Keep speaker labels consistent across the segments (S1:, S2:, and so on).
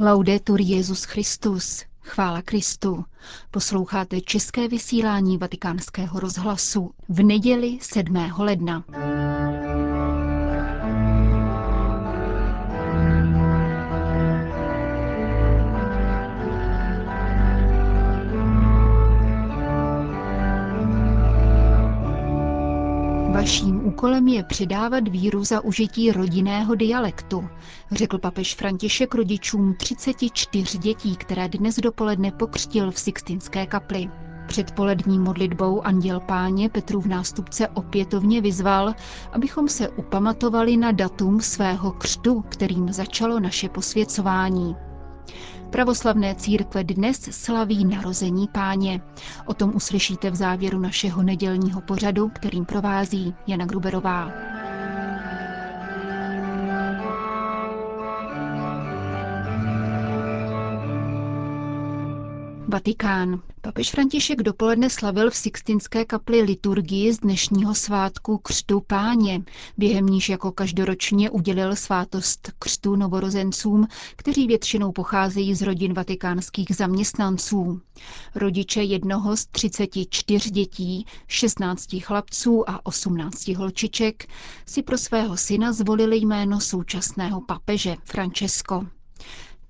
S1: Laudetur Jezus Christus. Chvála Kristu. Posloucháte české vysílání Vatikánského rozhlasu v neděli 7. ledna. Vaším úkolem je předávat víru za užití rodinného dialektu, řekl papež František rodičům 34 dětí, které dnes dopoledne pokřtil v Sixtinské kapli. Před polední modlitbou Anděl Páně Petru v nástupce opětovně vyzval, abychom se upamatovali na datum svého křtu, kterým začalo naše posvěcování. Pravoslavné církve dnes slaví narození páně. O tom uslyšíte v závěru našeho nedělního pořadu, kterým provází Jana Gruberová. Vatikán. Papež František dopoledne slavil v Sixtinské kapli liturgii z dnešního svátku Křtu páně, během níž jako každoročně udělil svátost křtu novorozencům, kteří většinou pocházejí z rodin vatikánských zaměstnanců. Rodiče jednoho z 34 dětí, 16 chlapců a 18 holčiček si pro svého syna zvolili jméno současného papeže Francesco.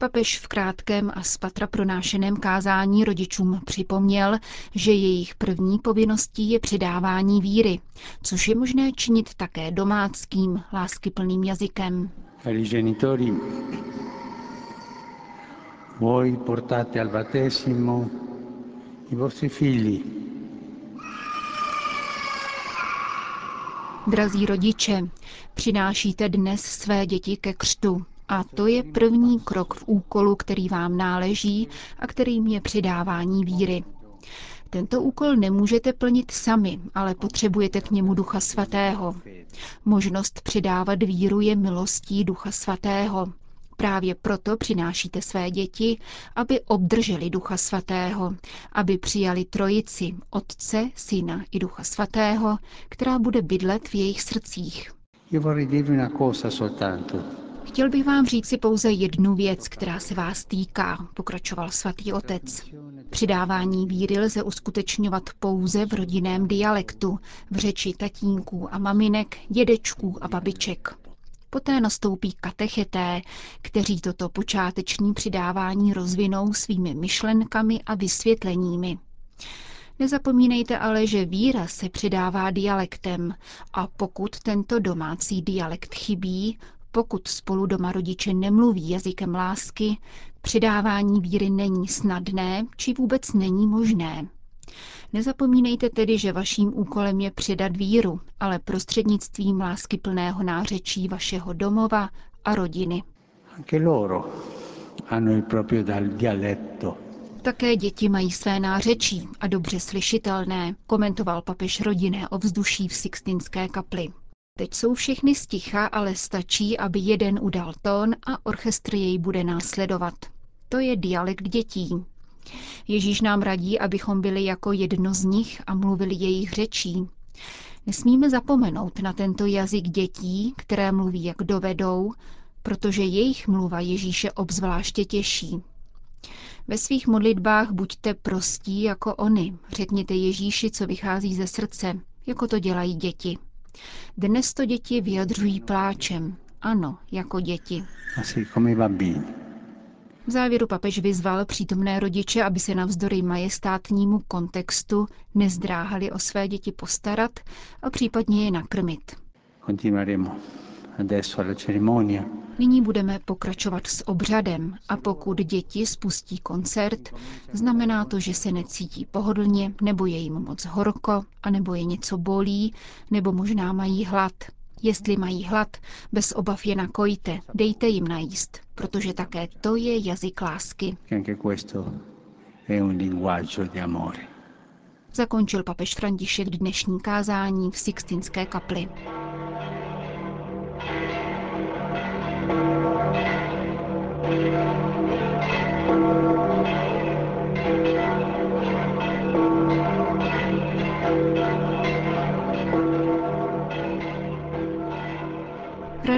S1: Papež v krátkém a spatra pronášeném kázání rodičům připomněl, že jejich první povinností je předávání víry, což je možné činit také domáckým, láskyplným jazykem. Cari genitori, voi portate al battesimo i vostri figli. Drazí rodiče, přinášíte dnes své děti ke křtu. A to je první krok v úkolu, který vám náleží a kterým je přidávání víry. Tento úkol nemůžete plnit sami, ale potřebujete k němu Ducha Svatého. Možnost přidávat víru je milostí Ducha Svatého. Právě proto přinášíte své děti, aby obdrželi Ducha Svatého, aby přijali trojici, Otce, Syna i Ducha Svatého, která bude bydlet v jejich srdcích. Io. Chtěl bych vám říct si pouze jednu věc, která se vás týká, pokračoval svatý otec. Přidávání víry lze uskutečňovat pouze v rodinném dialektu, v řeči tatínků a maminek, dědečků a babiček. Poté nastoupí katecheté, kteří toto počáteční přidávání rozvinou svými myšlenkami a vysvětleními. Nezapomínejte ale, že víra se přidává dialektem a pokud tento domácí dialekt chybí, pokud spolu doma rodiče nemluví jazykem lásky, přidávání víry není snadné či vůbec není možné. Nezapomínejte tedy, že vaším úkolem je předat víru, ale prostřednictvím lásky plného nářečí vašeho domova a rodiny. Také děti mají své nářečí a dobře slyšitelné, komentoval papež rodinné ovzduší v Sixtinské kapli. Teď jsou všechny sticha, ale stačí, aby jeden udal tón a orchestr jej bude následovat. To je dialekt dětí. Ježíš nám radí, abychom byli jako jedno z nich a mluvili jejich řečí. Nesmíme zapomenout na tento jazyk dětí, které mluví jak dovedou, protože jejich mluva Ježíše obzvláště těší. Ve svých modlitbách buďte prostí jako oni, řekněte Ježíši, co vychází ze srdce, jako to dělají děti. Dnes to děti vyjadřují pláčem. Ano, jako děti. V závěru papež vyzval přítomné rodiče, aby se navzdory majestátnímu kontextu nezdráhali o své děti postarat a případně je nakrmit. Nyní budeme pokračovat s obřadem a pokud děti spustí koncert, znamená to, že se necítí pohodlně, nebo je jim moc horko, anebo je něco bolí, nebo možná mají hlad. Jestli mají hlad, bez obav je nakojte, dejte jim najíst, protože také to je jazyk lásky. Zakončil papež František dnešní kázání v Sixtinské kapli.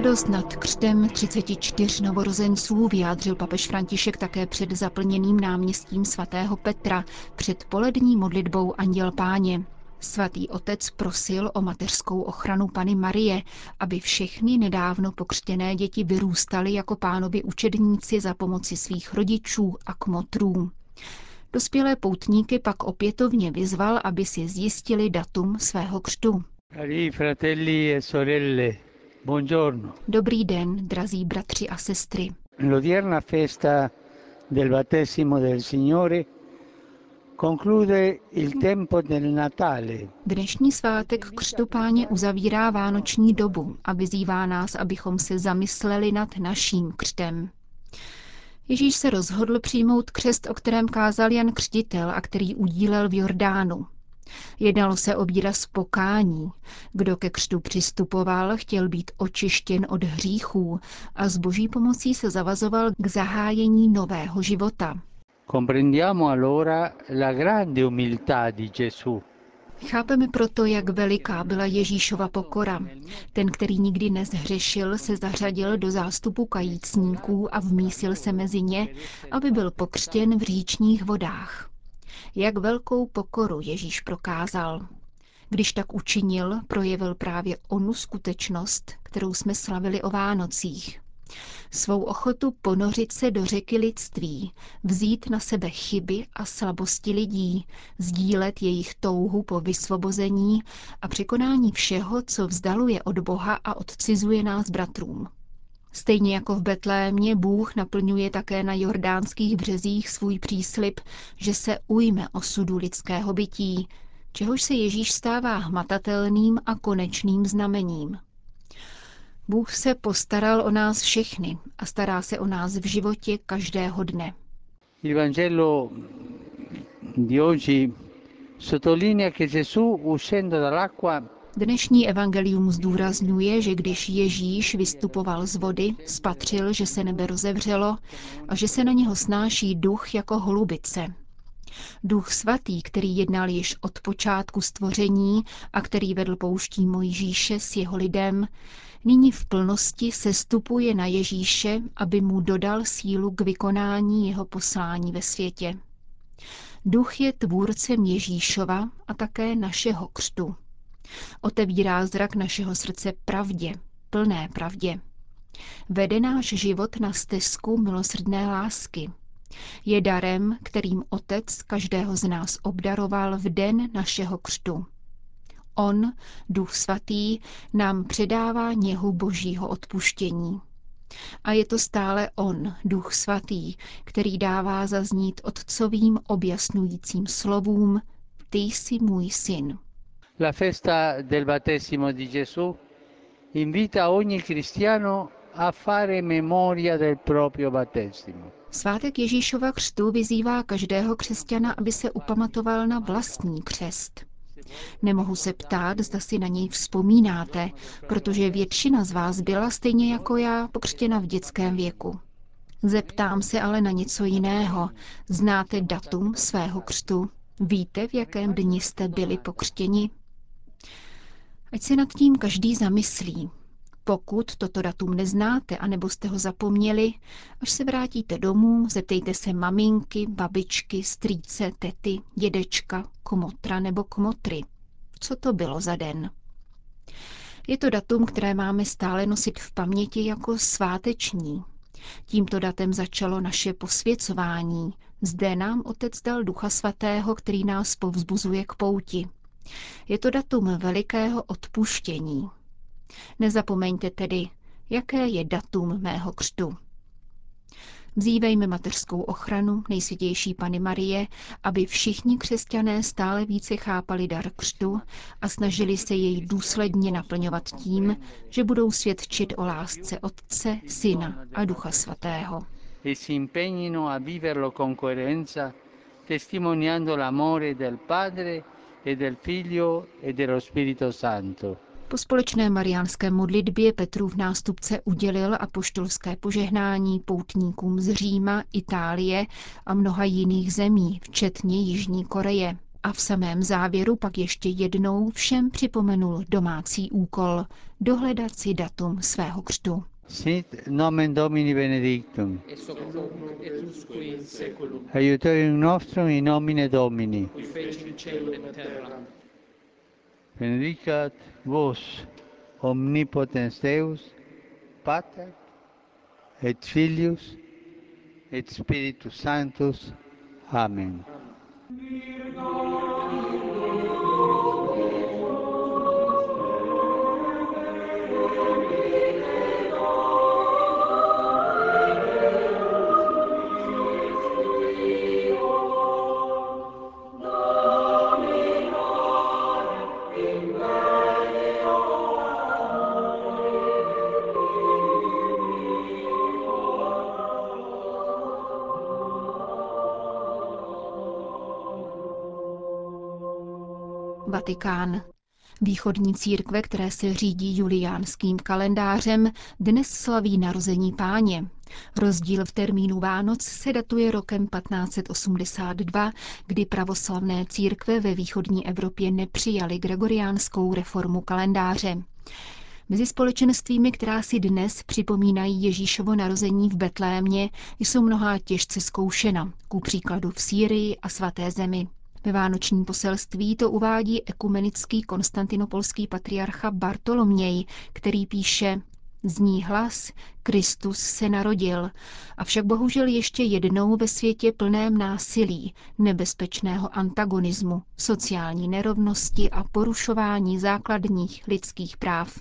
S1: Radost nad křtem 34 novorozenců vyjádřil papež František také před zaplněným náměstím svatého Petra před polední modlitbou Anděl Páně. Svatý otec prosil o mateřskou ochranu Pany Marie, aby všechny nedávno pokřtěné děti vyrůstaly jako pánovi učedníci za pomoci svých rodičů a kmotrů. Dospělé poutníky pak opětovně vyzval, aby si zjistili datum svého křtu.
S2: Cari fratelli e sorelle, buongiorno.
S1: Dobrý den, drazí bratři a sestry.
S2: L'odierna festa del battesimo del Signore conclude il tempo del Natale.
S1: Dnešní svátek křtu páně uzavírá vánoční dobu a vyzývá nás, abychom se zamysleli nad naším křtem. Ježíš se rozhodl přijmout křest, o kterém kázal Jan Křtitel a který udílel v Jordánu. Jednalo se o výraz pokání. Kdo ke křtu přistupoval, chtěl být očištěn od hříchů a s boží pomocí se zavazoval k zahájení nového života.
S2: Comprendiamo allora la grande umiltà di Gesù.
S1: Chápeme proto, jak veliká byla Ježíšova pokora. Ten, který nikdy nezhřešil, se zařadil do zástupu kajícníků a vmísil se mezi ně, aby byl pokřtěn v říčních vodách. Jak velkou pokoru Ježíš prokázal. Když tak učinil, projevil právě onu skutečnost, kterou jsme slavili o Vánocích. Svou ochotu ponořit se do řeky lidství, vzít na sebe chyby a slabosti lidí, sdílet jejich touhu po vysvobození a překonání všeho, co vzdaluje od Boha a odcizuje nás bratrům. Stejně jako v Betlémě Bůh naplňuje také na jordánských březích svůj příslip, že se ujme osudu lidského bytí, čehož se Ježíš stává hmatatelným a konečným znamením. Bůh se postaral o nás všechny a stará se o nás v životě každého dne.
S2: Il Vangelo di oggi sottolinea che Gesù uscendo dall'acqua
S1: Dnešní evangelium zdůrazňuje, že když Ježíš vystupoval z vody, spatřil, že se nebe rozevřelo a že se na něho snáší duch jako holubice. Duch svatý, který jednal již od počátku stvoření a který vedl pouští Mojžíše s jeho lidem, nyní v plnosti sestupuje na Ježíše, aby mu dodal sílu k vykonání jeho poslání ve světě. Duch je tvůrcem Ježíšova a také našeho křtu. Otevírá zrak našeho srdce pravdě, plné pravdě. Vede náš život na stezku milosrdné lásky. Je darem, kterým Otec každého z nás obdaroval v den našeho křtu. On, Duch Svatý, nám předává něhu božího odpuštění. A je to stále On, Duch Svatý, který dává zaznít otcovým objasnujícím slovům Ty jsi můj syn.
S2: La festa del battesimo di Gesù invita ogni cristiano a fare memoria del proprio battesimo.
S1: Svátek Ježíšova křtu vyzývá každého křesťana, aby se upamatoval na vlastní křest. Nemohu se ptát, zda si na něj vzpomínáte, protože většina z vás byla stejně jako já pokřtěna v dětském věku. Zeptám se ale na něco jiného. Znáte datum svého křtu? Víte, v jakém dni jste byli pokřtěni? Ať se nad tím každý zamyslí. Pokud toto datum neznáte, anebo jste ho zapomněli, až se vrátíte domů, zeptejte se maminky, babičky, strýce, tety, dědečka, komotra nebo komotry. Co to bylo za den? Je to datum, které máme stále nosit v paměti jako sváteční. Tímto datem začalo naše posvěcování. Zde nám Otec dal Ducha Svatého, který nás povzbuzuje k pouti. Je to datum velikého odpuštění. Nezapomeňte tedy, jaké je datum mého křtu. Vzívejme mateřskou ochranu nejsvětější Pany Marie, aby všichni křesťané stále více chápali dar křtu a snažili se jej důsledně naplňovat tím, že budou svědčit o lásce Otce, Syna a Ducha Svatého.
S2: e si impegnino a viverlo con coerenza, testimoniando l'amore del Padre e del Figlio e dello Spirito Santo.
S1: Po společné mariánské modlitbě Petrův nástupce udělil apoštolské požehnání poutníkům z Říma, Itálie a mnoha jiných zemí, včetně Jižní Koreje. A v samém závěru pak ještě jednou všem připomenul domácí úkol dohledat si datum svého křtu.
S2: Sit nomen Domini benedictum. Aiutorium nostrum in nomine Domini. Benedicat vos omnipotens Deus, Pater et Filius et Spiritus Sanctus. Amen.
S1: Vatikán. Východní církve, které se řídí juliánským kalendářem, dnes slaví narození páně. Rozdíl v termínu Vánoc se datuje rokem 1582, kdy pravoslavné církve ve východní Evropě nepřijaly gregoriánskou reformu kalendáře. Mezi společenstvími, která si dnes připomínají Ježíšovo narození v Betlémě, jsou mnohá těžce zkoušena, ku příkladu v Sýrii a svaté zemi. Ve vánočním poselství to uvádí ekumenický konstantinopolský patriarcha Bartoloměj, který píše Zní hlas, Kristus se narodil, avšak bohužel ještě jednou ve světě plném násilí, nebezpečného antagonismu, sociální nerovnosti a porušování základních lidských práv.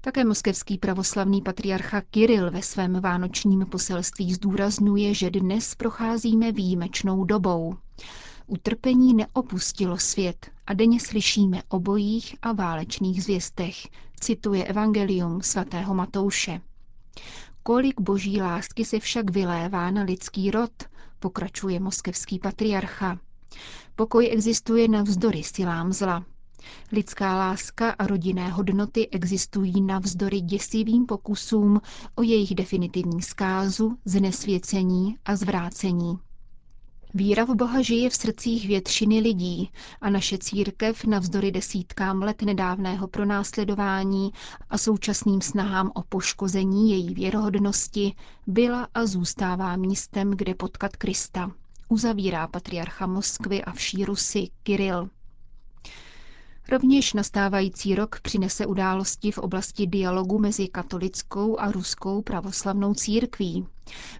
S1: Také moskevský pravoslavný patriarcha Kiril ve svém vánočním poselství zdůrazňuje, že dnes procházíme výjimečnou dobou. Utrpení neopustilo svět a denně slyšíme o bojích a válečných zvěstech, cituje Evangelium svatého Matouše. Kolik boží lásky se však vylévá na lidský rod, pokračuje moskevský patriarcha. Pokoj existuje navzdory silám zla. Lidská láska a rodinné hodnoty existují navzdory děsivým pokusům o jejich definitivní zkázu, znesvěcení a zvrácení. Víra v Boha žije v srdcích většiny lidí a naše církev navzdory desítkám let nedávného pronásledování a současným snahám o poškození její věrohodnosti byla a zůstává místem, kde potkat Krista. Uzavírá patriarcha Moskvy a vší Rusy Kiril. Rovněž nastávající rok přinese události v oblasti dialogu mezi katolickou a ruskou pravoslavnou církví.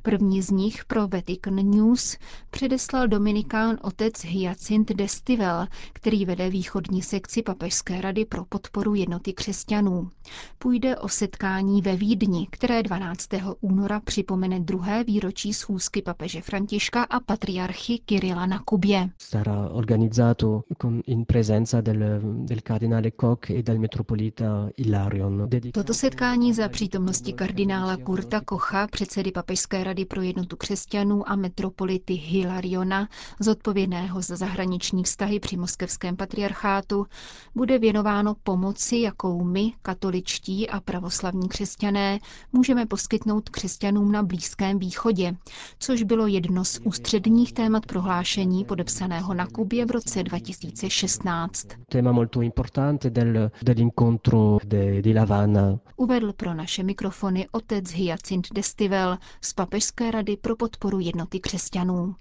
S1: První z nich pro Vatican News předeslal dominikán otec Hyacint Destivel, který vede východní sekci Papežské rady pro podporu jednoty křesťanů. Půjde o setkání ve Vídni, které 12. února připomene druhé výročí schůzky papeže Františka a patriarchy Kirila na Kubě.
S3: Sarà organizzato in presenza del, del cardinale Koch e del metropolita Ilarion.
S1: Toto setkání za přítomnosti kardinála Kurta Kocha, předsedy papež Papežské rady pro jednotu křesťanů a metropolity Hilariona, zodpovědného za zahraniční vztahy při moskevském patriarchátu, bude věnováno pomoci, jakou my, katoličtí a pravoslavní křesťané, můžeme poskytnout křesťanům na Blízkém východě, což bylo jedno z ústředních témat prohlášení podepsaného na Kubě v roce 2016.
S3: Téma molto importante del, dell'incontro de, di Lavana.
S1: Uvedl pro naše mikrofony otec Hyacint Destivel z Papežské rady pro podporu jednoty křesťanů.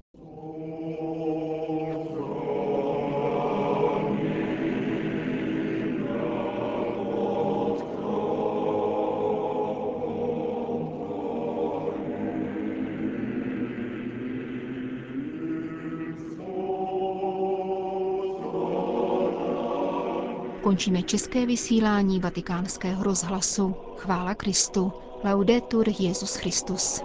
S1: Končíme české vysílání vatikánského rozhlasu. Chvála Kristu. Laudetur Jesus Christus.